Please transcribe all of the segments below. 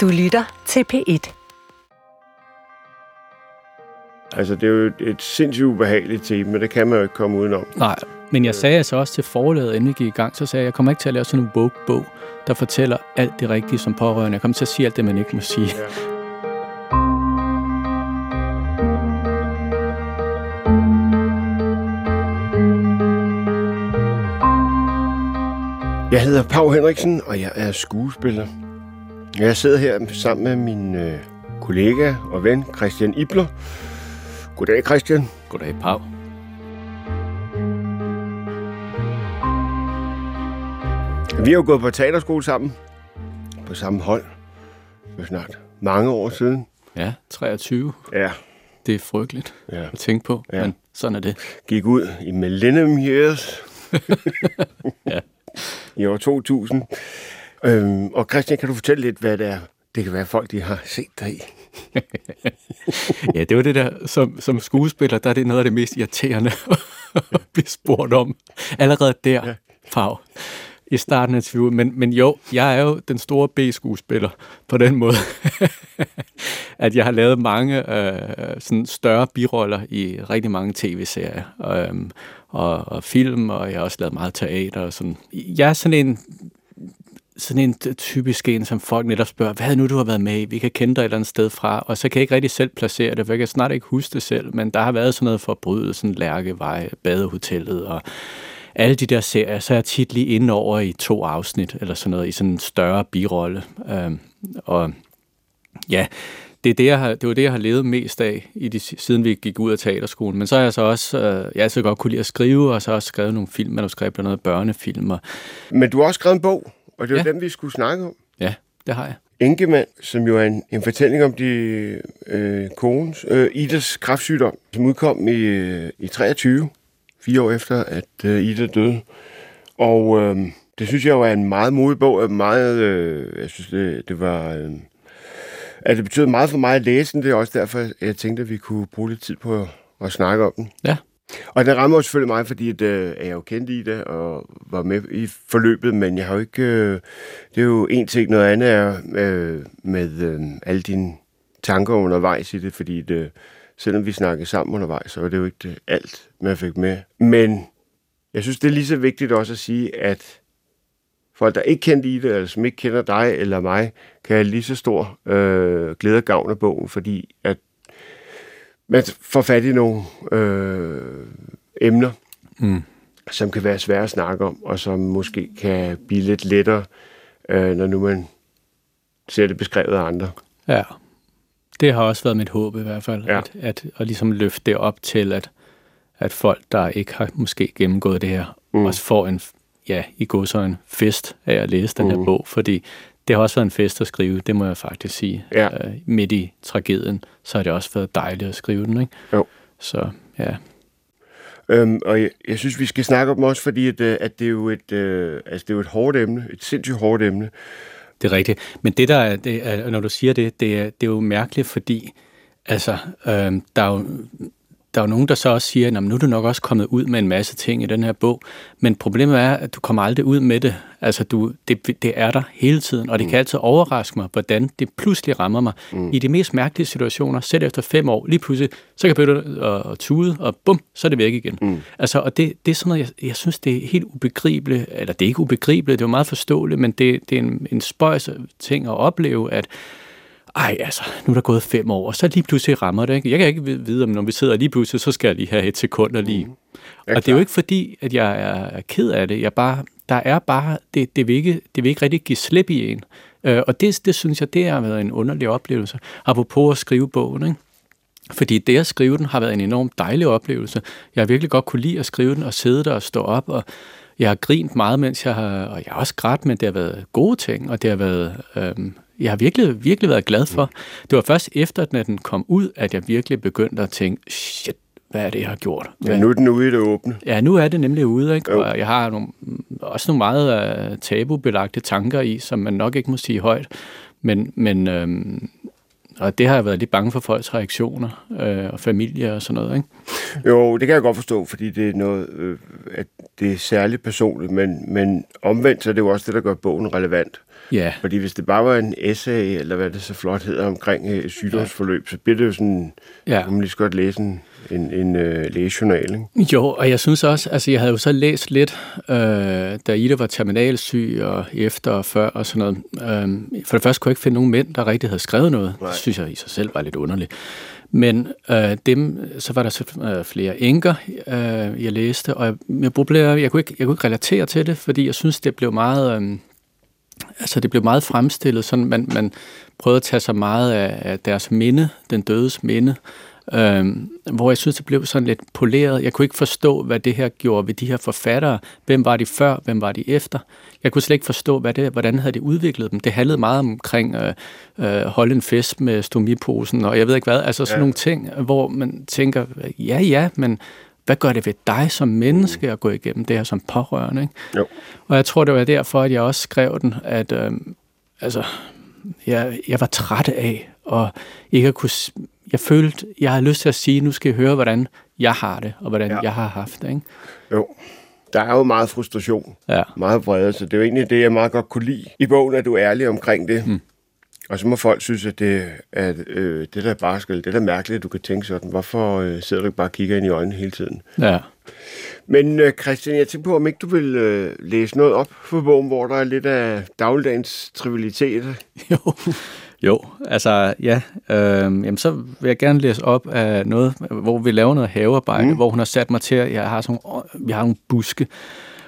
Du lytter til P1. Altså, det er jo et, sindssygt ubehageligt tema, men det kan man jo ikke komme udenom. Nej, men jeg sagde altså også til forlaget, inden vi gik i gang, så sagde jeg, jeg kommer ikke til at lave sådan en bog, bog der fortæller alt det rigtige som pårørende. Jeg kommer til at sige alt det, man ikke må sige. Ja. Jeg hedder Pau Henriksen, og jeg er skuespiller. Jeg sidder her sammen med min øh, kollega og ven Christian Ibler. Goddag, Christian. Goddag, Pau. Vi har jo gået på teaterskole sammen. På samme hold. Er snart mange år siden. Ja, 23. Ja. Det er frygteligt Ja. at tænke på, Ja. men sådan er det. Gik ud i Millennium Years. Ja. I år 2000. Øhm, og Christian, kan du fortælle lidt, hvad det er? Det kan være folk, de har set dig i. Ja, det var det der, som, som skuespiller, der er det noget af det mest irriterende at blive spurgt om. Allerede der, ja. Pau, i starten af interviewet. Men, men jo, jeg er jo den store B-skuespiller på den måde, at jeg har lavet mange øh, sådan større biroller i rigtig mange tv-serier øhm, og, og film, og jeg har også lavet meget teater og sådan. Jeg er sådan en sådan en typisk en, som folk netop spørger, hvad nu, du har været med i? Vi kan kende dig et eller andet sted fra, og så kan jeg ikke rigtig selv placere det, for jeg kan snart ikke huske det selv, men der har været sådan noget forbrydelsen, Lærkevej, Badehotellet og alle de der serier, så er jeg tit lige inde over i to afsnit, eller sådan noget, i sådan en større birolle. Øhm, og ja, det, er det, jeg har, det var det, jeg har levet mest af, i de, siden vi gik ud af teaterskolen. Men så har jeg så også, øh, jeg så godt kunne lide at skrive, og så har jeg også skrevet nogle filmmanuskripter, noget børnefilm, og Men du har også skrevet en bog, og det er ja. Den, vi skulle snakke om. ja, det har jeg. Enkemand, som jo er en, en fortælling om de øh, kones, øh, Idas kræftsygdom, som udkom i, øh, i 23, fire år efter, at øh, Ida døde. Og øh, det synes jeg jo er en meget modig bog, og meget, øh, jeg synes, det, det var... Øh, at det betyder meget for mig at læse den. Det er også derfor, jeg tænkte, at vi kunne bruge lidt tid på at, at snakke om den. Ja. Og den rammer jo selvfølgelig mig, fordi at, øh, jeg jo kendte i det og var med i forløbet, men jeg har jo ikke... Øh, det er jo en ting, noget andet er øh, med øh, alle dine tanker undervejs i det, fordi det, selvom vi snakkede sammen undervejs, så var det jo ikke det, alt, man fik med. Men jeg synes, det er lige så vigtigt også at sige, at folk, der ikke kendte i det, eller som ikke kender dig eller mig, kan have lige så stor øh, glæde og gavn af bogen, fordi at man får fat i nogle øh, emner, Mm. som kan være svære at snakke om, og som måske kan blive lidt lettere, øh, når nu man ser det beskrevet af andre. Ja, det har også været mit håb i hvert fald, Ja. at, at, at ligesom løfte det op til, at, at folk, der ikke har måske gennemgået det her, Mm. også får en, ja, i går så en fest af at læse den her Mm. bog, fordi det har også været en fest at skrive, det må jeg faktisk sige. Ja. Øh, midt i tragedien, så har det også været dejligt at skrive den, ikke? Jo. Så ja, Øhm, og jeg, jeg synes, vi skal snakke om dem også, fordi at, øh, at det, er jo et, øh, altså, det er jo et hårdt emne, et sindssygt hårdt emne. Det er rigtigt. Men det der er, det er når du siger det, det er, det er jo mærkeligt, fordi altså, øh, der, er jo, der er jo nogen, der så også siger, at nu er du nok også kommet ud med en masse ting i den her bog, men problemet er, at du kommer aldrig ud med det. Altså, du, det, det er der hele tiden, og det mm. kan altid overraske mig, hvordan det pludselig rammer mig mm. i de mest mærkelige situationer, selv efter fem år, lige pludselig, så kan begynde at, at tude, og bum, så er det væk igen. Mm. Altså, og det, det er sådan noget, jeg, jeg synes, det er helt ubegribeligt, eller det er ikke ubegribeligt, det er jo meget forståeligt, men det, det er en, en spøjs ting at opleve, at ej, altså, nu er der gået fem år, og så lige pludselig rammer det. Ikke? Jeg kan ikke vide- om når vi sidder lige pludselig, så skal jeg lige have et sekund og lige. Mm. Ja, og det er jo ikke fordi, at jeg er, er ked af det. Jeg bare, der er bare, det, det, vil ikke, det vil ikke rigtig give slip i en. Øh, og det, det synes jeg, det har været en underlig oplevelse. Apropos at skrive bogen, ikke? Fordi det at skrive den har været en enormt dejlig oplevelse. Jeg har virkelig godt kunne lide at skrive den og sidde der og stå op, og jeg har grint meget, mens jeg har, og jeg har også grædt, men det har været gode ting, og det har været, øhm, jeg har virkelig, virkelig været glad for. Det var først efter, at den kom ud, at jeg virkelig begyndte at tænke, shit, hvad er det, jeg har gjort? Hvad, Ja, nu er den ude i det åbne. Ja, nu er det nemlig ude, ikke? Jo. og jeg har nogle, også nogle meget uh, tabubelagte tanker i, som man nok ikke må sige højt, men, men øhm, og det har jeg været lidt bange for folks reaktioner øh, og familie og sådan noget, ikke? Jo, det kan jeg godt forstå, fordi det er noget, øh, at det er særligt personligt, men, men omvendt så er det jo også det, der gør bogen relevant. Ja. Fordi hvis det bare var en essay, eller hvad det så flot hedder, omkring øh, sygdomsforløb, så bliver det jo sådan, Ja. man lige så godt læse en, en, en uh, lægejournal, ikke? Jo, og jeg synes også, altså jeg havde jo så læst lidt, øh, da Ida var terminalsyg, og efter og før og sådan noget. Øh, for det første kunne jeg ikke finde nogen mænd, der rigtig havde skrevet noget. Nej. Det synes jeg i sig selv var lidt underligt. Men øh, dem, så var der så øh, flere enker, øh, jeg læste, og jeg, jeg, jeg, kunne ikke, jeg kunne ikke relatere til det, fordi jeg synes, det blev meget... Øh, altså det blev meget fremstillet, sådan man, man prøvede at tage sig meget af, af deres minde, den dødes minde, øhm, hvor jeg synes, det blev sådan lidt poleret. Jeg kunne ikke forstå, hvad det her gjorde ved de her forfattere. Hvem var de før, hvem var de efter? Jeg kunne slet ikke forstå, hvad det, hvordan havde de udviklet dem. Det handlede meget omkring øh, øh, holde en fest med stomiposen, og jeg ved ikke hvad, altså sådan ja. nogle ting, hvor man tænker, ja ja, men hvad gør det ved dig som menneske at gå igennem det her som pårørende? Ikke? Jo. Og jeg tror, det var derfor, at jeg også skrev den, at øh, altså, jeg, jeg var træt af, og ikke at kunne... Jeg følte, jeg havde lyst til at sige, nu skal I høre, hvordan jeg har det, og hvordan ja. jeg har haft det. Ikke? Jo. Der er jo meget frustration, Ja. meget vrede, så det er jo egentlig det, jeg meget godt kunne lide i bogen, at du er ærlig omkring det. Mm. Og så må folk synes, at det, at, øh, det der er barsk, eller det der er mærkeligt, at du kan tænke sådan. Hvorfor øh, sidder du ikke bare og kigger ind i øjnene hele tiden? ja. Men øh, Christian, jeg tænker på, om ikke du vil øh, læse noget op for bogen, hvor der er lidt af dagligdagens trivialiteter. Jo, jo altså ja, øh, jamen, så vil jeg gerne læse op af noget, hvor vi laver noget havearbejde, mm. hvor hun har sat mig til, at jeg har sådan, vi har nogle buske.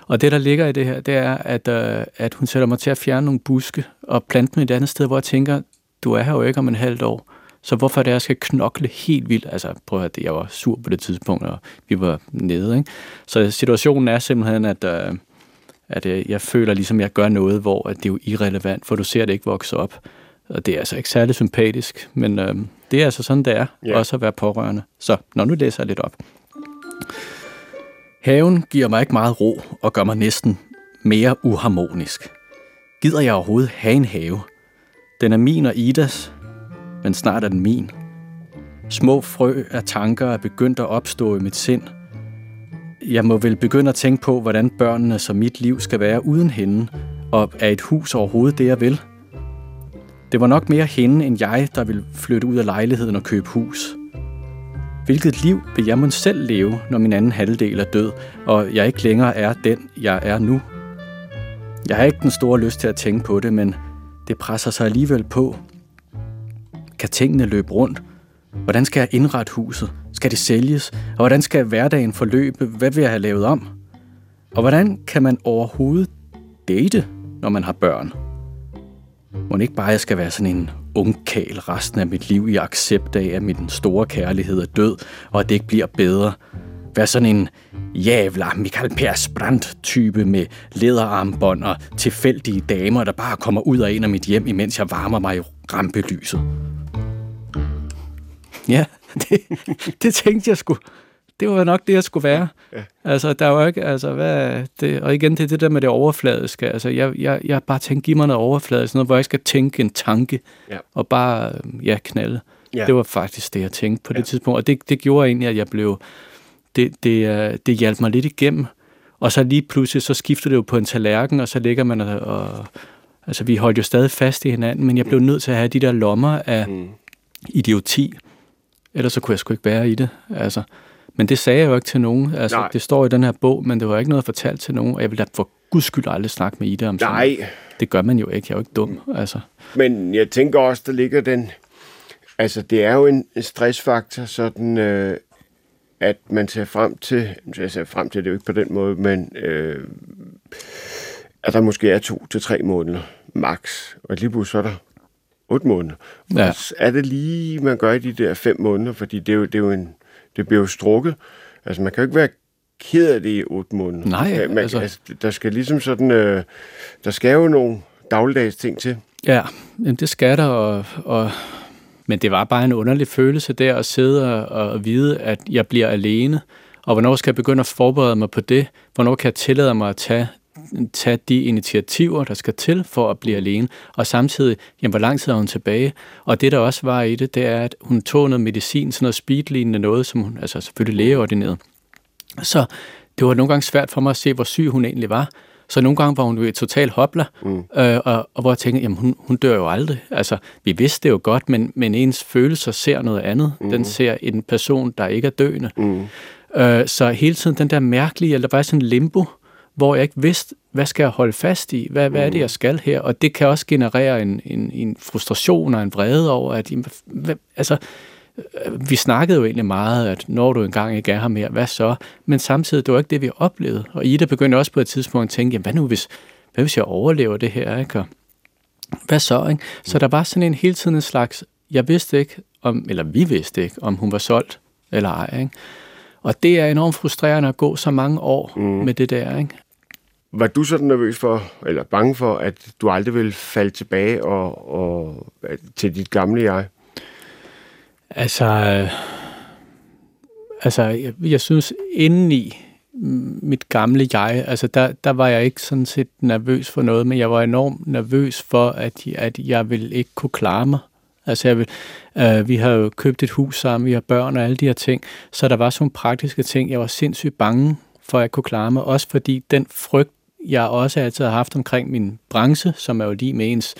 Og det, der ligger i det her, det er, at, øh, at hun sætter mig til at fjerne nogle buske og plante dem et andet sted, hvor jeg tænker, du er her jo ikke om en halvt år. Så hvorfor er det, at jeg skal knokle helt vildt? Altså, prøv at jeg var sur på det tidspunkt, og vi var nede. Ikke? Så situationen er simpelthen, at, øh, at øh, jeg føler ligesom, jeg gør noget, hvor at det er jo irrelevant, for du ser det ikke vokse op. Og det er altså ikke særlig sympatisk, men øh, det er altså sådan, det er, ja. også at være pårørende. Så, når nu læser jeg lidt op. Haven giver mig ikke meget ro og gør mig næsten mere uharmonisk. Gider jeg overhovedet have en have? Den er min og Idas, men snart er den min. Små frø af tanker er begyndt at opstå i mit sind. Jeg må vel begynde at tænke på, hvordan børnene som mit liv skal være uden hende, og er et hus overhovedet det, jeg vil? Det var nok mere hende end jeg, der ville flytte ud af lejligheden og købe hus. Hvilket liv vil jeg måske selv leve, når min anden halvdel er død, og jeg ikke længere er den, jeg er nu? Jeg har ikke den store lyst til at tænke på det, men det presser sig alligevel på. Kan tingene løbe rundt? Hvordan skal jeg indrette huset? Skal det sælges? Og hvordan skal hverdagen forløbe? Hvad vil jeg have lavet om? Og hvordan kan man overhovedet date, når man har børn? Må ikke bare jeg skal være sådan en ungkal resten af mit liv i accept af, at min store kærlighed er død, og at det ikke bliver bedre. Vær sådan en jævla Michael Persbrandt-type med læderarmbånd og tilfældige damer, der bare kommer ud og ind af mit hjem, imens jeg varmer mig i rampelyset. Ja, det, det tænkte jeg skulle. Det var nok det, jeg skulle være. Ja. Altså, der var ikke, altså, hvad, det, og igen, det er det der med det overfladiske. Altså, jeg, jeg, jeg bare tænkte, giv mig noget overfladisk, noget, hvor jeg skal tænke en tanke, Ja. og bare, øh, ja, knalde. Ja. Det var faktisk det, jeg tænkte på ja. det tidspunkt, og det, det gjorde egentlig, at jeg blev, det, det, øh, det hjalp mig lidt igennem. Og så lige pludselig, så skifter det jo på en tallerken, og så ligger man og, og altså, vi holdt jo stadig fast i hinanden, men jeg blev nødt til at have de der lommer af Mm. idioti, ellers så kunne jeg sgu ikke være i det. Altså, men det sagde jeg jo ikke til nogen. Altså, Nej. det står i den her bog, men det var ikke noget fortalt til nogen, og jeg ville da for guds skyld aldrig snakke med Ida om sådan Nej, Det gør man jo ikke. Jeg er jo ikke dum. Altså, men jeg tænker også, der ligger den... Altså, det er jo en stressfaktor, sådan... Øh, at man ser frem til, jeg ser frem til det er jo ikke på den måde, men øh, at der måske er to til tre måneder max, og lige pludselig så er der otte måneder. Ja. Og er det lige, man gør i de der fem måneder, fordi det er jo, det er jo en, det bliver jo strukket. Altså, man kan jo ikke være ked af det i otte måneder. Nej, man, altså- altså, der skal ligesom sådan, øh, der skal jo nogle dagligdags ting til. ja, jamen, det skal der, og, og, men det var bare en underlig følelse der at sidde og, og vide, at jeg bliver alene, og hvornår skal jeg begynde at forberede mig på det? Hvornår kan jeg tillade mig at tage tage de initiativer, der skal til for at blive alene, og samtidig, jamen, hvor lang tid er hun tilbage? Og det, der også var i det, det er, at hun tog noget medicin, sådan noget speedlignende noget, som hun, altså selvfølgelig lægeordineret. Så det var nogle gange svært for mig at se, hvor syg hun egentlig var. Så nogle gange var hun jo et total hopla, mm. øh, og, og hvor jeg tænkte, jamen hun, hun dør jo aldrig. Altså, vi vidste det jo godt, men, men ens følelser ser noget andet. Mm. Den ser en person, der ikke er døende. Mm. Øh, så hele tiden den der mærkelige, eller var sådan en limbo, hvor jeg ikke vidste, hvad skal jeg holde fast i? Hvad, hvad er det, jeg skal her? Og det kan også generere en, en, en frustration og en vrede over, at hvad, altså, øh, vi snakkede jo egentlig meget, at når du engang ikke er her mere, hvad så? Men samtidig, det var ikke det, vi oplevede. Og Ida begyndte også på et tidspunkt at tænke, jamen, hvad nu hvis, hvad hvis jeg overlever det her? Ikke? Og hvad så? Ikke? Så der var sådan en hele tiden en slags, jeg vidste ikke, om, eller vi vidste ikke, om hun var solgt eller ej. Ikke? Og det er enormt frustrerende at gå så mange år mm. med det der. Ikke? Var du sådan nervøs for, eller bange for, at du aldrig ville falde tilbage og, og til dit gamle jeg? Altså, øh, altså jeg, jeg synes indeni mit gamle jeg, altså der, der var jeg ikke sådan set nervøs for noget, men jeg var enormt nervøs for, at, at jeg ville ikke kunne klare mig. Altså jeg vil, øh, vi har jo købt et hus sammen, vi har børn og alle de her ting, så der var sådan nogle praktiske ting, jeg var sindssygt bange for at kunne klare mig, også fordi den frygt, jeg også altid har haft omkring min branche, som er jo lige med ens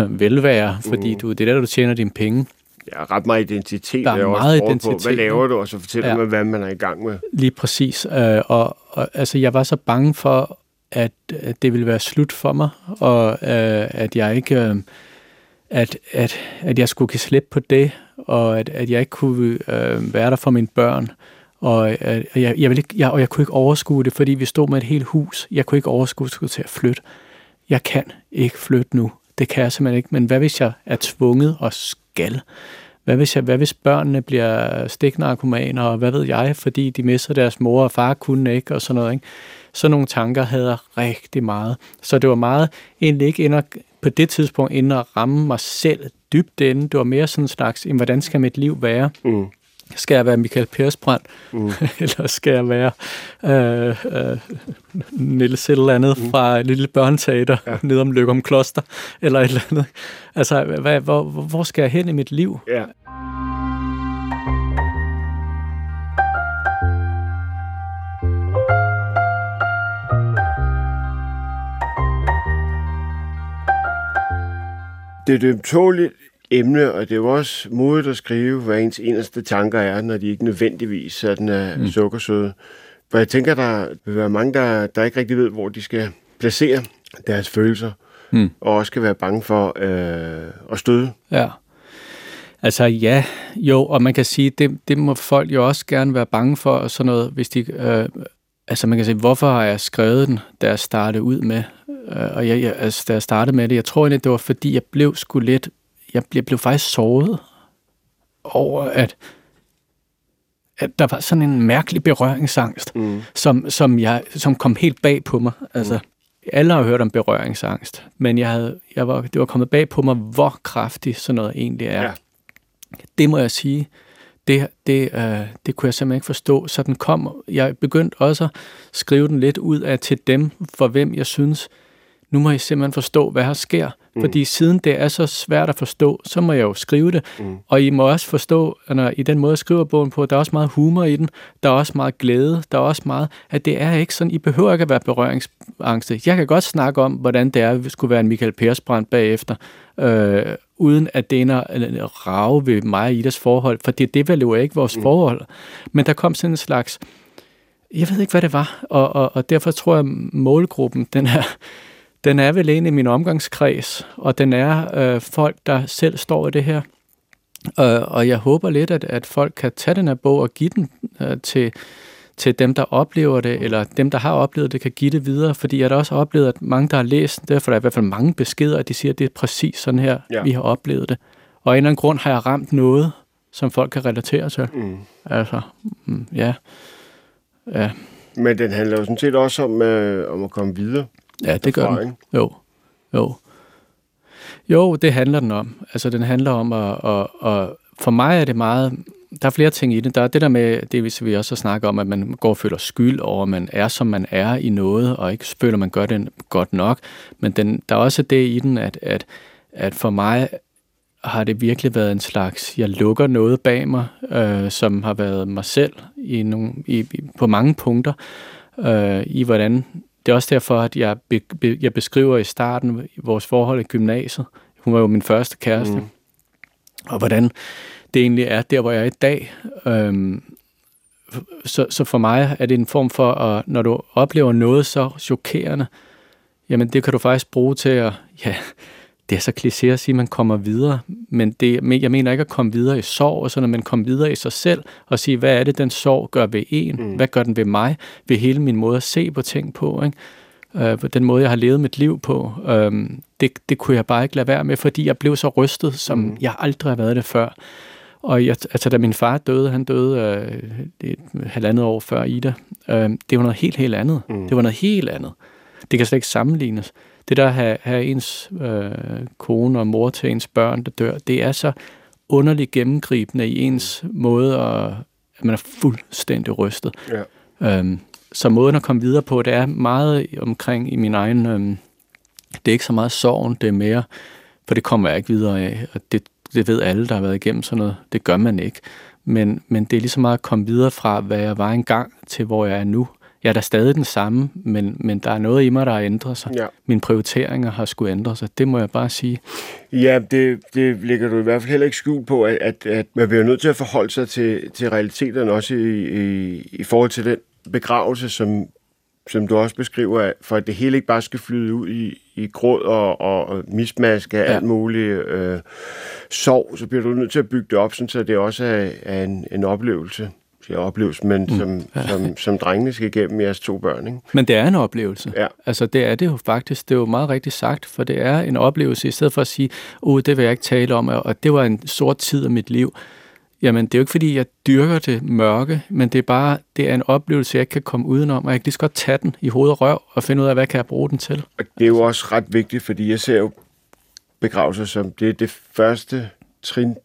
øh, velvære, fordi mm. du, det er der, du tjener dine penge. Ja, ret meget identitet. Der er meget identitet. På. Hvad laver du, og så fortæller ja. man, hvad man er i gang med. Lige præcis. Øh, og, og altså, jeg var så bange for, at, at det ville være slut for mig, og øh, at jeg ikke... Øh, at, at, at jeg skulle give slip på det, og at, at jeg ikke kunne øh, være der for mine børn. Og, øh, jeg, jeg, vil ikke, jeg, og jeg kunne ikke overskue det, fordi vi stod med et helt hus. Jeg kunne ikke overskue det til at flytte. Jeg kan ikke flytte nu. Det kan jeg simpelthen ikke. Men hvad hvis jeg er tvunget og skal? Hvad hvis, jeg, hvad hvis børnene bliver stiknarkomaner, og hvad ved jeg, fordi de mister deres mor og far kunne ikke, og sådan noget. Ikke? Sådan nogle tanker havde jeg rigtig meget. Så det var meget egentlig ikke ind på det tidspunkt inde at ramme mig selv dybt inde. Det var mere sådan en slags, hvordan skal mit liv være? Mm. Skal jeg være Michael Persbrandt? Mm. eller skal jeg være øh, øh, Niels et eller andet mm. fra lille børneteater ja. nede om Løgum Kloster? Eller et eller andet. Altså, hvad, hvor, hvor skal jeg hen i mit liv? Ja. det er ømtåligt emne, og det er jo også modigt at skrive, hvad ens eneste tanker er, når de ikke nødvendigvis sådan er mm. sukkersøde. For jeg tænker, der vil være mange, der, der ikke rigtig ved, hvor de skal placere deres følelser, mm. og også skal være bange for øh, at støde. Ja. Altså ja, jo, og man kan sige, det, det må folk jo også gerne være bange for, sådan noget, hvis de... Øh, altså man kan sige, hvorfor har jeg skrevet den, da jeg startede ud med Øh, og jeg, jeg, altså, da jeg startede med det, jeg tror egentlig, det var fordi, jeg blev sgu lidt, jeg blev, blev faktisk såret over, at, at der var sådan en mærkelig berøringsangst, mm. som, som, jeg, som kom helt bag på mig. Altså, mm. Alle har hørt om berøringsangst, men jeg havde, jeg var, det var kommet bag på mig, hvor kraftig sådan noget egentlig er. Ja. Det må jeg sige, det, det, øh, det kunne jeg simpelthen ikke forstå. Så den kom, jeg begyndte også at skrive den lidt ud af til dem, for hvem jeg synes, nu må I simpelthen forstå, hvad her sker. Mm. Fordi siden det er så svært at forstå, så må jeg jo skrive det. Mm. Og I må også forstå, at når, i den måde, jeg skriver bogen på, der er også meget humor i den, der er også meget glæde, der er også meget, at det er ikke sådan, I behøver ikke at være berøringsangste. Jeg kan godt snakke om, hvordan det er, at vi skulle være en Michael Persbrand bagefter, øh, uden at det ender at rave ved mig og Idas forhold, for det, det jo ikke vores mm. forhold. Men der kom sådan en slags, jeg ved ikke, hvad det var, og, og, og derfor tror jeg, målgruppen, den er, den er vel egentlig min omgangskreds, og den er øh, folk, der selv står i det her. Øh, og jeg håber lidt, at, at folk kan tage den her bog og give den øh, til, til dem, der oplever det, eller dem, der har oplevet det, kan give det videre. Fordi jeg har også oplevet, at mange, der har læst, derfor er der i hvert fald mange beskeder, at de siger, at det er præcis sådan her, ja. vi har oplevet det. Og af en eller anden grund har jeg ramt noget, som folk kan relatere til. Mm. Altså, mm, ja. ja. Men den handler jo sådan set også om, øh, om at komme videre. Ja, det gør den. Jo, jo. Jo, det handler den om. Altså, den handler om at, at, at for mig er det meget, der er flere ting i det. Der er det der med, det vi også snakker om, at man går og føler skyld over, at man er, som man er i noget, og ikke føler, at man gør det godt nok. Men den, der er også det i den, at, at, at for mig har det virkelig været en slags, jeg lukker noget bag mig, øh, som har været mig selv i nogle, i, på mange punkter, øh, i hvordan det er også derfor, at jeg, be, be, jeg beskriver i starten vores forhold i gymnasiet. Hun var jo min første kæreste. Mm. Og hvordan det egentlig er der, hvor jeg er i dag. Øhm, så, så for mig er det en form for, at når du oplever noget så chokerende, jamen det kan du faktisk bruge til at, ja, det er så kliché at sige, at man kommer videre, men det, jeg mener ikke at komme videre i sorg, og sådan, men komme videre i sig selv og sige, hvad er det, den sorg gør ved en? Mm. Hvad gør den ved mig? Ved hele min måde at se på ting på, ikke? Øh, den måde, jeg har levet mit liv på, øh, det, det kunne jeg bare ikke lade være med, fordi jeg blev så rystet, som mm. jeg aldrig har været det før. Og jeg, altså, da min far døde, han døde øh, et halvandet år før Ida, øh, det var noget helt, helt andet. Mm. Det var noget helt andet. Det kan slet ikke sammenlignes. Det der at have, have ens øh, kone og mor til ens børn, der dør, det er så underligt gennemgribende i ens måde, at, at man er fuldstændig rystet. Ja. Øhm, så måden at komme videre på, det er meget omkring i min egen... Øhm, det er ikke så meget sorgen, det er mere, for det kommer jeg ikke videre af, og det, det ved alle, der har været igennem sådan noget. Det gør man ikke. Men, men det er lige så meget at komme videre fra, hvad jeg var engang, til hvor jeg er nu. Jeg er da stadig den samme, men, men der er noget i mig, der har ændret sig. Ja. Mine prioriteringer har skulle ændre sig. Det må jeg bare sige. Ja, det, det ligger du i hvert fald heller ikke skjult på, at, at, at man bliver nødt til at forholde sig til, til realiteterne også i, i, i forhold til den begravelse, som, som du også beskriver, for at det hele ikke bare skal flyde ud i, i gråd og, og, mismaske af ja. alt muligt øh, sorg, så bliver du nødt til at bygge det op, sådan, så det også er, er en, en oplevelse siger oplevelse, men mm. som, ja. som, som drengene skal igennem jeres to børn. Ikke? Men det er en oplevelse. Ja. Altså det er det jo faktisk. Det er jo meget rigtigt sagt, for det er en oplevelse, i stedet for at sige, oh, det vil jeg ikke tale om, og det var en sort tid af mit liv. Jamen, det er jo ikke, fordi jeg dyrker det mørke, men det er bare, det er en oplevelse, jeg ikke kan komme udenom, og jeg kan lige så godt tage den i hoved og røv, og finde ud af, hvad kan jeg bruge den til. Og det er jo også ret vigtigt, fordi jeg ser jo begravelser som, det er det første trin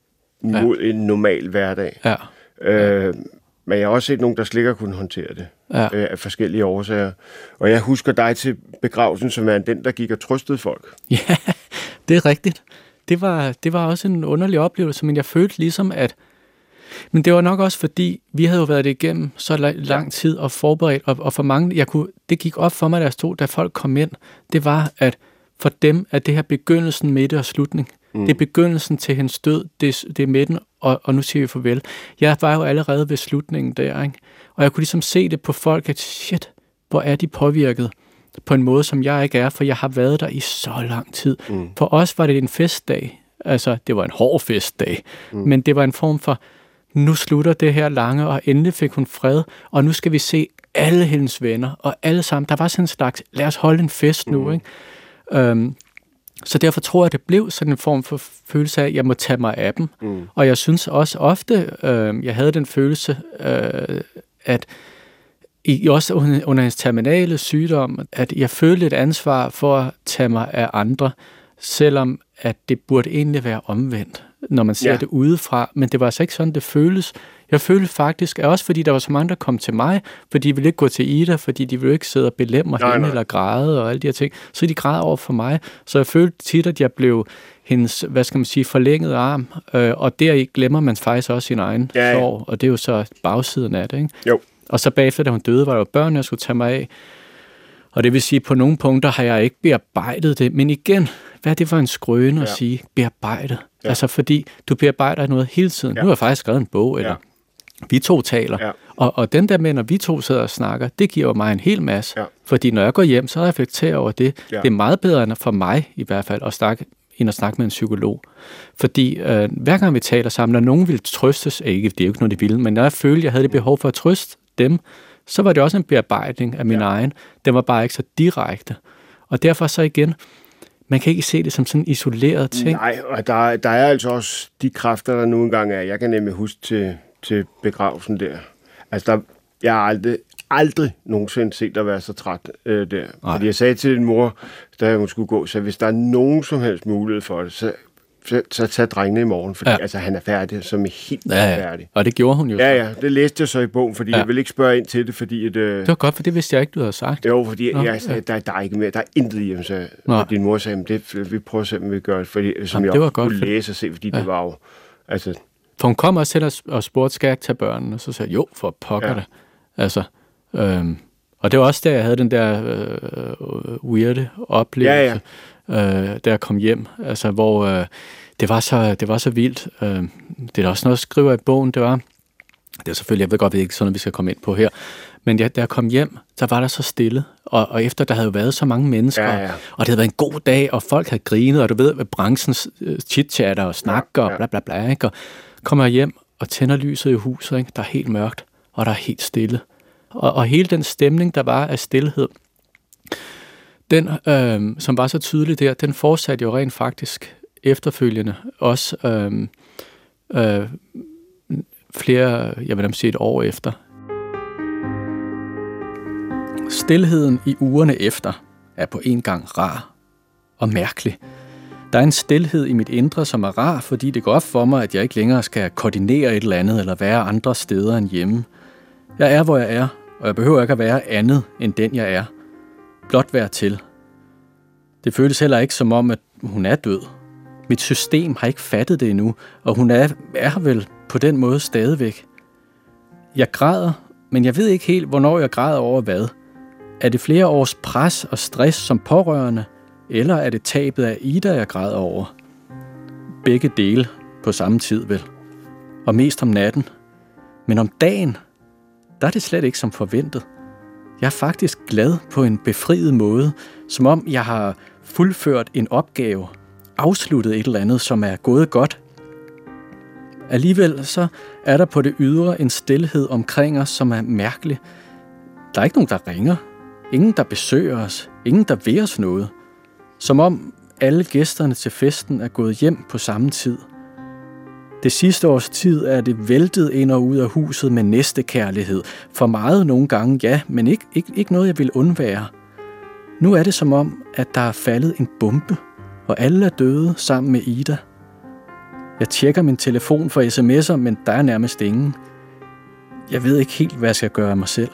mod ja. en normal hverdag. Ja. Øh, men jeg har også set nogen, der slet ikke kunnet håndtere det ja. øh, af forskellige årsager. Og jeg husker dig til begravelsen, som er den, der gik og trøstede folk. Ja, det er rigtigt. Det var, det var også en underlig oplevelse, men jeg følte ligesom, at men det var nok også fordi, vi havde jo været det igennem så lang tid og forberedt, og, og for mange, jeg kunne, det gik op for mig, da jeg stod, da folk kom ind, det var, at for dem er det her begyndelsen, midte og slutning. Mm. Det er begyndelsen til hendes død, det, det er midten, og, og nu siger vi farvel. Jeg var jo allerede ved slutningen der, ikke? og jeg kunne ligesom se det på folk, at shit, hvor er de påvirket på en måde, som jeg ikke er, for jeg har været der i så lang tid. Mm. For os var det en festdag. Altså, det var en hård festdag, mm. men det var en form for, nu slutter det her lange, og endelig fik hun fred, og nu skal vi se alle hendes venner, og alle sammen. Der var sådan en slags, lad os holde en fest nu, mm. ikke? Øhm, så derfor tror jeg, det blev sådan en form for følelse af, at jeg må tage mig af dem. Mm. Og jeg synes også ofte, øh, jeg havde den følelse, øh, at i, også under, under hendes terminale sygdom, at jeg følte et ansvar for at tage mig af andre, selvom at det burde egentlig være omvendt, når man ser ja. det udefra. Men det var altså ikke sådan, det føles. Jeg følte faktisk, at også fordi der var så mange, der kom til mig, fordi de ville ikke gå til Ida, fordi de ville ikke sidde og belemre nej, hende nej. eller græde og alle de her ting, så de græd over for mig. Så jeg følte tit, at jeg blev hendes, hvad skal man sige, forlængede arm, øh, og der glemmer man faktisk også sin egen ja, ja. sorg, og det er jo så bagsiden af det, ikke? Jo. Og så bagefter, da hun døde, var der jo børn, jeg skulle tage mig af, og det vil sige, at på nogle punkter har jeg ikke bearbejdet det, men igen, hvad er det for en skrøne ja. at sige, bearbejdet? Ja. Altså fordi du bearbejder noget hele tiden. Ja. Nu har jeg faktisk skrevet en bog, eller ja vi to taler. Ja. Og, og den der med, når vi to sidder og snakker, det giver mig en hel masse. Ja. Fordi når jeg går hjem, så reflekterer jeg over det. Ja. Det er meget bedre end for mig i hvert fald at snakke end at snakke med en psykolog. Fordi øh, hver gang vi taler sammen, når nogen vil trøstes, ikke, det er jo ikke noget, de vil, men når jeg følte, at jeg havde det behov for at trøste dem, så var det også en bearbejdning af min ja. egen. Den var bare ikke så direkte. Og derfor så igen, man kan ikke se det som sådan en isoleret ting. Nej, og der, der er altså også de kræfter, der nu engang er. Jeg kan nemlig huske til til begravelsen der. Altså, der, jeg har aldrig, aldrig nogensinde set dig være så træt øh, der. Nej. Fordi jeg sagde til din mor, da hun skulle gå, så hvis der er nogen som helst mulighed for det, så, så, så tag drengene i morgen, fordi ja. altså, han er færdig, som er helt ja, ja. færdig. Og det gjorde hun jo. Ja, ja, det læste jeg så i bogen, fordi ja. jeg vil ikke spørge ind til det, fordi... At, øh, det var godt, for det vidste jeg ikke, du havde sagt. Jo, fordi Nå, jeg sagde, ja. der, der er ikke mere, der er intet i ham, så din mor sagde, det, vi prøver at se, om vi gør det, fordi, som Jamen, jeg det var godt, kunne læse og se, fordi ja. det var jo... Altså, for hun kom også til og spurgte, skal jeg ikke tage børnene? Og så sagde jeg, jo, for pokker ja. det. Altså, øhm, Og det var også der, jeg havde den der øh, weirde oplevelse, ja, ja. Øh, da jeg kom hjem, altså hvor øh, det, var så, det var så vildt. Øh, det er også noget, jeg skriver i bogen, det var, det er selvfølgelig, jeg ved godt, det er ikke sådan, at vi skal komme ind på her, men ja, da jeg kom hjem, så var der så stille. Og, og efter der havde været så mange mennesker, ja, ja. og det havde været en god dag, og folk havde grinet, og du ved, hvad branchens uh, chit-chatter og snakker, ja, ja. og bla bla bla, ikke? Og kommer jeg hjem og tænder lyset i huset, ikke? der er helt mørkt, og der er helt stille. Og, og hele den stemning, der var af stillhed, den, øh, som var så tydelig der, den fortsatte jo rent faktisk efterfølgende også øh, øh, flere, jeg vil sige et år efter. Stilheden i ugerne efter er på en gang rar og mærkelig. Der er en stillhed i mit indre, som er rar, fordi det går op for mig, at jeg ikke længere skal koordinere et eller andet eller være andre steder end hjemme. Jeg er, hvor jeg er, og jeg behøver ikke at være andet end den, jeg er. Blot være til. Det føles heller ikke som om, at hun er død. Mit system har ikke fattet det endnu, og hun er, er vel på den måde stadigvæk. Jeg græder, men jeg ved ikke helt, hvornår jeg græder over hvad – er det flere års pres og stress som pårørende, eller er det tabet af Ida, jeg græder over? Begge dele på samme tid vel. Og mest om natten. Men om dagen, der er det slet ikke som forventet. Jeg er faktisk glad på en befriet måde, som om jeg har fuldført en opgave, afsluttet et eller andet, som er gået godt. Alligevel så er der på det ydre en stillhed omkring os, som er mærkelig. Der er ikke nogen, der ringer. Ingen, der besøger os. Ingen, der ved os noget. Som om alle gæsterne til festen er gået hjem på samme tid. Det sidste års tid er det væltet ind og ud af huset med næste kærlighed. For meget nogle gange, ja, men ikke, ikke, ikke noget, jeg vil undvære. Nu er det som om, at der er faldet en bombe, og alle er døde sammen med Ida. Jeg tjekker min telefon for sms'er, men der er nærmest ingen. Jeg ved ikke helt, hvad jeg skal gøre af mig selv.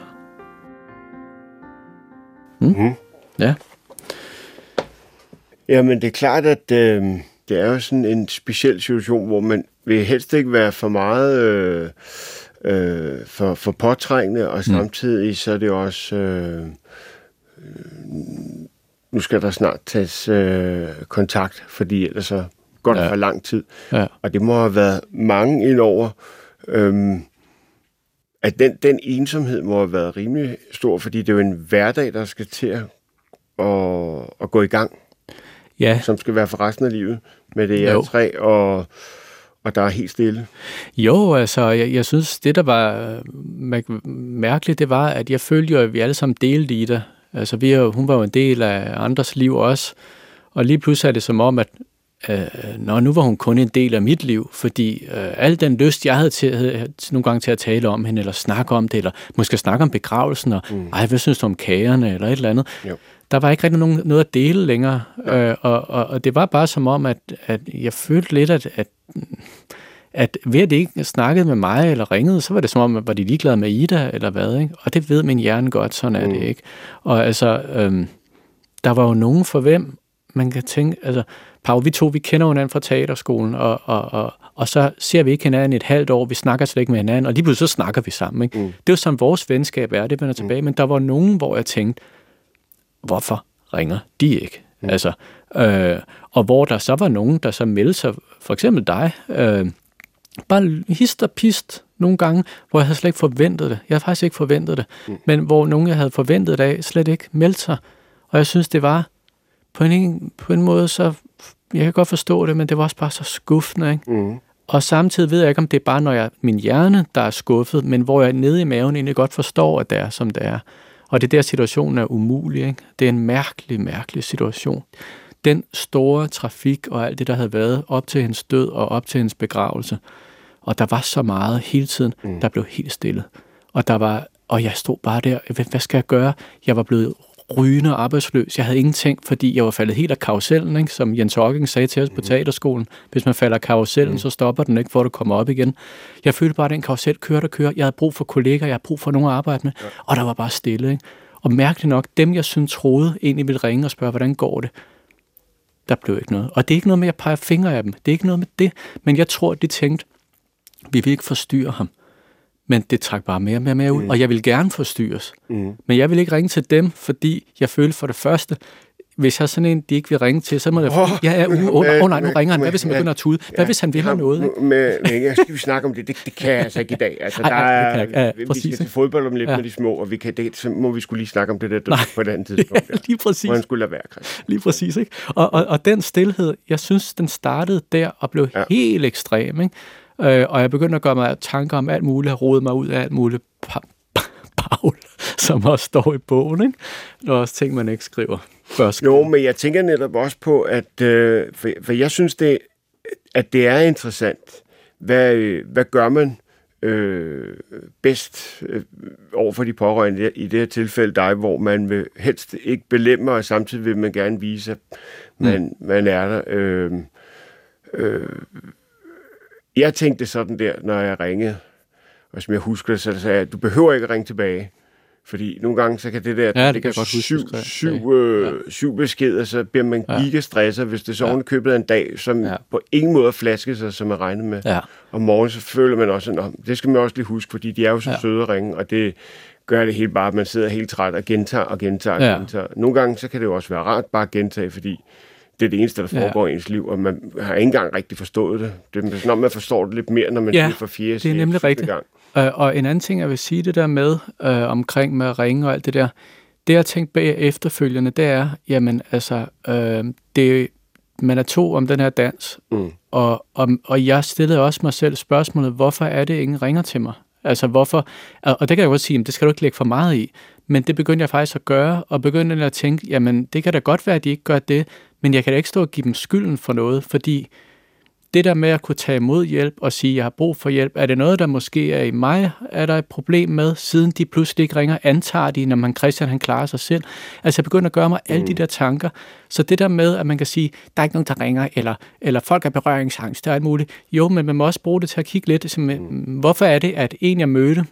Mm. Mm. Ja. Jamen, det er klart, at øh, det er jo sådan en speciel situation, hvor man vil helst ikke være for meget øh, øh, for, for påtrængende, og mm. samtidig så er det også... Øh, nu skal der snart tages øh, kontakt, fordi ellers så går det ja. for lang tid. Ja. Og det må have været mange indover. Øh, at den, den ensomhed må have været rimelig stor, fordi det er jo en hverdag, der skal til at, at, at gå i gang. Ja. Som skal være for resten af livet med det her træ, og, og der er helt stille. Jo, altså, jeg, jeg synes, det der var mærkeligt, det var, at jeg følte jo, at vi alle sammen delte i det. Altså, vi, hun var jo en del af andres liv også, og lige pludselig er det som om, at øh, nå, nu var hun kun en del af mit liv, fordi øh, al den lyst, jeg havde til, havde, nogle gange til at tale om hende, eller snakke om det, eller måske snakke om begravelsen, og mm. ej, hvad synes du om kagerne, eller et eller andet, jo. Der var ikke rigtig nogen, noget at dele længere, øh, og, og, og det var bare som om, at, at jeg følte lidt, at, at at ved at de ikke snakkede med mig eller ringede, så var det som om, at var de ligeglade med Ida eller hvad, ikke? Og det ved min hjerne godt, sådan er mm. det ikke. Og altså, øhm, der var jo nogen for hvem, man kan tænke, altså, Pau, vi to, vi kender hinanden fra teaterskolen, og, og, og, og så ser vi ikke hinanden et halvt år, vi snakker slet ikke med hinanden, og lige pludselig så snakker vi sammen. Ikke? Mm. Det er jo sådan, vores venskab er, det vender tilbage, mm. men der var nogen, hvor jeg tænkte, hvorfor ringer de ikke? Mm. Altså, øh, og hvor der så var nogen, der så meldte sig, for eksempel dig, øh, bare hist og pist nogle gange, hvor jeg havde slet ikke forventet det. Jeg havde faktisk ikke forventet det. Mm. Men hvor nogen, jeg havde forventet det af, slet ikke meldte sig. Og jeg synes, det var på en, på en måde så jeg kan godt forstå det, men det var også bare så skuffende. Ikke? Mm. Og samtidig ved jeg ikke, om det er bare når jeg, min hjerne, der er skuffet, men hvor jeg nede i maven egentlig godt forstår, at det er, som det er. Og det er der, situationen er umulig. Ikke? Det er en mærkelig, mærkelig situation. Den store trafik og alt det, der havde været op til hendes død og op til hendes begravelse. Og der var så meget hele tiden, mm. der blev helt stille. Og der var og jeg stod bare der, hvad skal jeg gøre? Jeg var blevet rygende arbejdsløs. Jeg havde ingenting, fordi jeg var faldet helt af karusellen, ikke? som Jens Hocking sagde til os på mhm. teaterskolen. Hvis man falder af karusellen, mm. så stopper den ikke, for at komme op igen. Jeg følte bare, at den karusel kørte og kørte. Jeg havde brug for kolleger, jeg havde brug for nogen at arbejde med, ja. og der var bare stille. Ikke? Og mærkeligt nok, dem jeg synes troede egentlig ville ringe og spørge, hvordan går det? Der blev ikke noget. Og det er ikke noget med, at jeg peger fingre af dem. Det er ikke noget med det. Men jeg tror, at de tænkte, vi vil ikke forstyrre ham. Men det trak bare mere og mere, mere ud, Mm. og jeg ville gerne forstyrres. Mm. Men jeg ville ikke ringe til dem, fordi jeg følte for det første, hvis jeg er sådan en, de ikke vil ringe til, så må jeg... Åh, ja, ja, uh, uh, men- uh, oh, nej, nu men- ringer han. Hvad men- hvis han begynder at tude? Hvad hvis han vil have Ham- noget? Ikke? Med, med, jeg skal vi snakke om det? det? Det kan jeg altså ikke i dag. Altså, Ej, der er, kan jeg. Ja, vi præcis, skal til fodbold om lidt Ja. med de små, og vi kan, det, så må vi skulle lige snakke om det der Nej. på et andet tidspunkt. Ja, lige præcis. Hvordan skulle lade være, Christian? Lige præcis, ikke? Og, og, og den stillhed, jeg synes, den startede der og blev ja. helt ekstrem, ikke? Øh, og jeg begyndte at gøre mig tanker om alt muligt, at rode mig ud af alt muligt pa- pa- Paul, som også står i bogen, ikke? Der er også ting, man ikke skriver først. Jo, men jeg tænker netop også på, at øh, for, for jeg synes, det, at det er interessant. Hvad, øh, hvad gør man øh, bedst øh, over for de pårørende, i det her tilfælde dig, hvor man vil helst ikke belemme, og samtidig vil man gerne vise, at man, mm. man er der. Øh, øh, jeg tænkte sådan der, når jeg ringede, og som jeg husker det, så sagde jeg, du behøver ikke at ringe tilbage. Fordi nogle gange, så kan det der, det der kan jeg godt huske, syv, du skrev. syv, øh, syv beskeder, så bliver man Ja. gigastresset, hvis det så Ja. købet en dag, som Ja. på ingen måde er flasket sig, som er regnet med. Ja, Om morgenen, så føler man også, at det skal man også lige huske, fordi de er jo så Ja. søde at ringe, og det gør det helt bare, at man sidder helt træt og gentager og gentager og Ja. gentager. Nogle gange, så kan det jo også være rart bare at gentage, fordi det er det eneste, der Ja. foregår i ens liv, og man har ikke engang rigtig forstået det. Det er sådan, om man forstår det lidt mere, når man Ja, siger for fjerde, det er nemlig rigtigt. gang. Øh, og en anden ting, jeg vil sige det der med, øh, omkring med at ringe og alt det der, det jeg har tænkt bag efterfølgende, det er, jamen altså, øh, det, man er to om den her dans, Mm. og, og, og jeg stillede også mig selv spørgsmålet, hvorfor er det, ingen ringer til mig? Altså hvorfor, og det kan jeg godt sige, at det skal du ikke lægge for meget i, men det begyndte jeg faktisk at gøre, og begyndte at tænke, jamen det kan da godt være, at de ikke gør det, men jeg kan da ikke stå og give dem skylden for noget, fordi det der med at kunne tage imod hjælp og sige, at jeg har brug for hjælp, er det noget, der måske er i mig, er der et problem med, siden de pludselig ikke ringer, antager de, når man Christian han klarer sig selv. Altså jeg begynder at gøre mig alle de der tanker. Så det der med, at man kan sige, der er ikke nogen, der ringer, eller, eller folk er berøringsangst, der er alt muligt. Jo, men man må også bruge det til at kigge lidt, som, hvorfor er det, at en jeg mødte,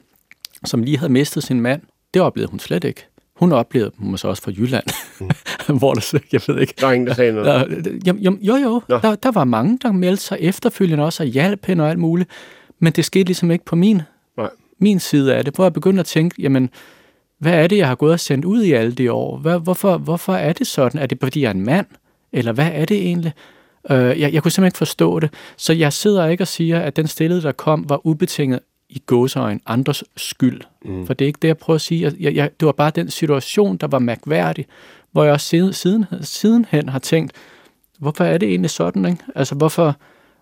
som lige havde mistet sin mand, det oplevede hun slet ikke. Hun oplevede dem så også fra Jylland, hvor der, så- jeg ved ikke, Der er ingen, der sagde noget. der, jo, jo, jo, jo. Nå. Der, der var mange, der meldte sig efterfølgende også og hjalp hende og alt muligt. Men det skete ligesom ikke på min, Nej. min side af det, hvor jeg begyndte at tænke, jamen, hvad er det, jeg har gået og sendt ud i alle de år? Hvad, hvorfor, hvorfor er det sådan? Er det fordi, jeg er en mand? Eller hvad er det egentlig? Øh, jeg, jeg kunne simpelthen ikke forstå det. Så jeg sidder ikke og siger, at den stillede, der kom, var ubetinget i gåseøjne andres skyld. Mm. For det er ikke det, jeg prøver at sige. Jeg, jeg, jeg, det var bare den situation, der var mærkværdig, hvor jeg også siden, siden, sidenhen har tænkt, hvorfor er det egentlig sådan? Ikke? Altså, hvorfor,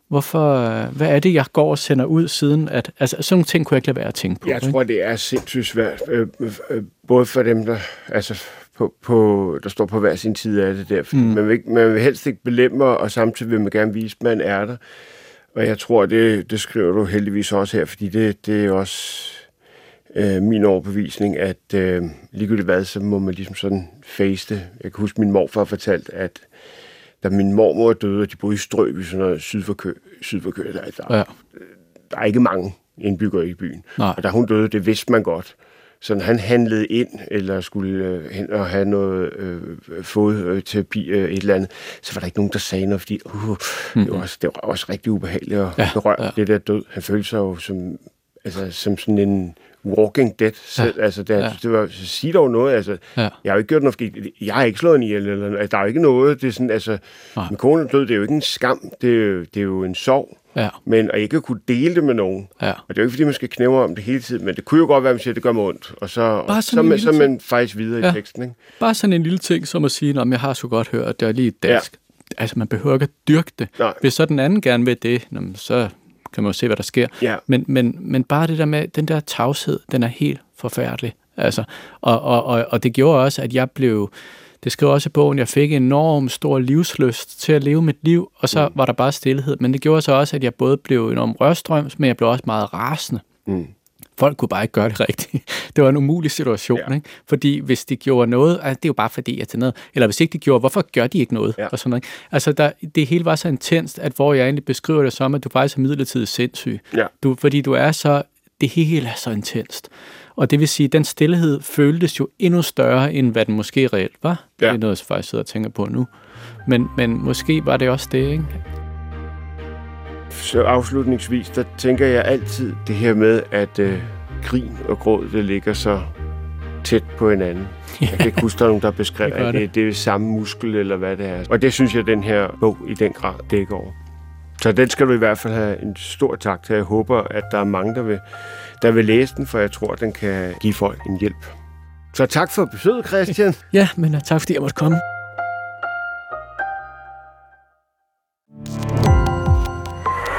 hvorfor, øh, hvad er det, jeg går og sender ud siden? At, altså, sådan nogle ting kunne jeg ikke lade være at tænke på. Jeg ikke? tror, det er sindssygt svært, øh, øh, både for dem, der, altså, på, på, der står på hver sin side af det der. Mm. Man, vil, ikke- man vil helst ikke belemme, og samtidig vil man gerne vise, at man er der. Og jeg tror, det, det skriver du heldigvis også her, fordi det, det er også øh, min overbevisning, at øh, ligegyldigt hvad, så må man ligesom sådan face det. Jeg kan huske, min morfar fortalte, at da min mormor døde, og de boede i Strøby, sådan noget syd for Kø, syd for Kø der, der, Ja. der er ikke mange indbyggere i byen. Nej. Og da hun døde, det vidste man godt. Så når han handlede ind, eller skulle øh, hen og have noget øh, fodterapi, øh, et eller andet, så var der ikke nogen, der sagde noget, fordi uh, mm-hmm. det, var også, det var også rigtig ubehageligt at Ja, berøre ja. det der død. Han følte sig jo som, altså, som sådan en walking dead selv. Ja. Altså, det, Ja. det var, så sig dog noget. Altså, Ja. Jeg har jo ikke gjort noget, jeg har ikke slået en ihjel. Eller, noget. der er jo ikke noget. Det er sådan, altså, Nej. min kone er død, det er jo ikke en skam. Det er jo, det er jo en sorg. Ja, Men at ikke kunne dele det med nogen. ja. Og det er jo ikke, fordi man skal knæve om det hele tiden, men det kunne jo godt være, at man siger, at det gør mig ondt. Og så, og så, man, så er man faktisk videre Ja. i teksten. Ikke? Bare sådan en lille ting, som at sige, at jeg har så godt hørt, at det er lige dansk. Ja. Altså, man behøver ikke at dyrke det. Nej. Hvis så den anden gerne vil det, så kan man jo se, hvad der sker. Ja. Men, men, men bare det der med, den der tavshed, den er helt forfærdelig. Altså, og, og, og, og det gjorde også, at jeg blev, det skriver også i bogen, jeg fik en enorm stor livsløst til at leve mit liv, og så mm. var der bare stillhed. Men det gjorde så også, at jeg både blev enormt rørstrøms, men jeg blev også meget rasende. Mm. Folk kunne bare ikke gøre det rigtigt. Det var en umulig situation, ja. Ikke? Fordi hvis de gjorde noget, altså, det er jo bare fordi, at det er noget. Eller hvis ikke de gjorde, hvorfor gør de ikke noget? Ja. Og sådan noget. ikke? Altså, der, det hele var så intenst, at hvor jeg egentlig beskriver det som, at du faktisk er midlertidigt sindssyg. Ja. Du, fordi du er så, det hele er så intenst. Og det vil sige, at den stillhed føltes jo endnu større, end hvad den måske reelt var. Ja. Det er noget, jeg faktisk sidder og tænker på nu. Men, men måske var det også det, ikke? Så afslutningsvis, der tænker jeg altid det her med, at øh, grin og gråd, det ligger så tæt på hinanden. Jeg kan ikke huske, der er nogen, der beskrev, Det at det, det er samme muskel, eller hvad det er. Og det synes jeg, den her bog i den grad dækker over. Så den skal du i hvert fald have en stor tak til. Jeg håber, at der er mange, der vil, der vil læse den, for jeg tror, den kan give folk en hjælp. Så tak for besøget, Christian. Ja, men tak fordi jeg måtte komme.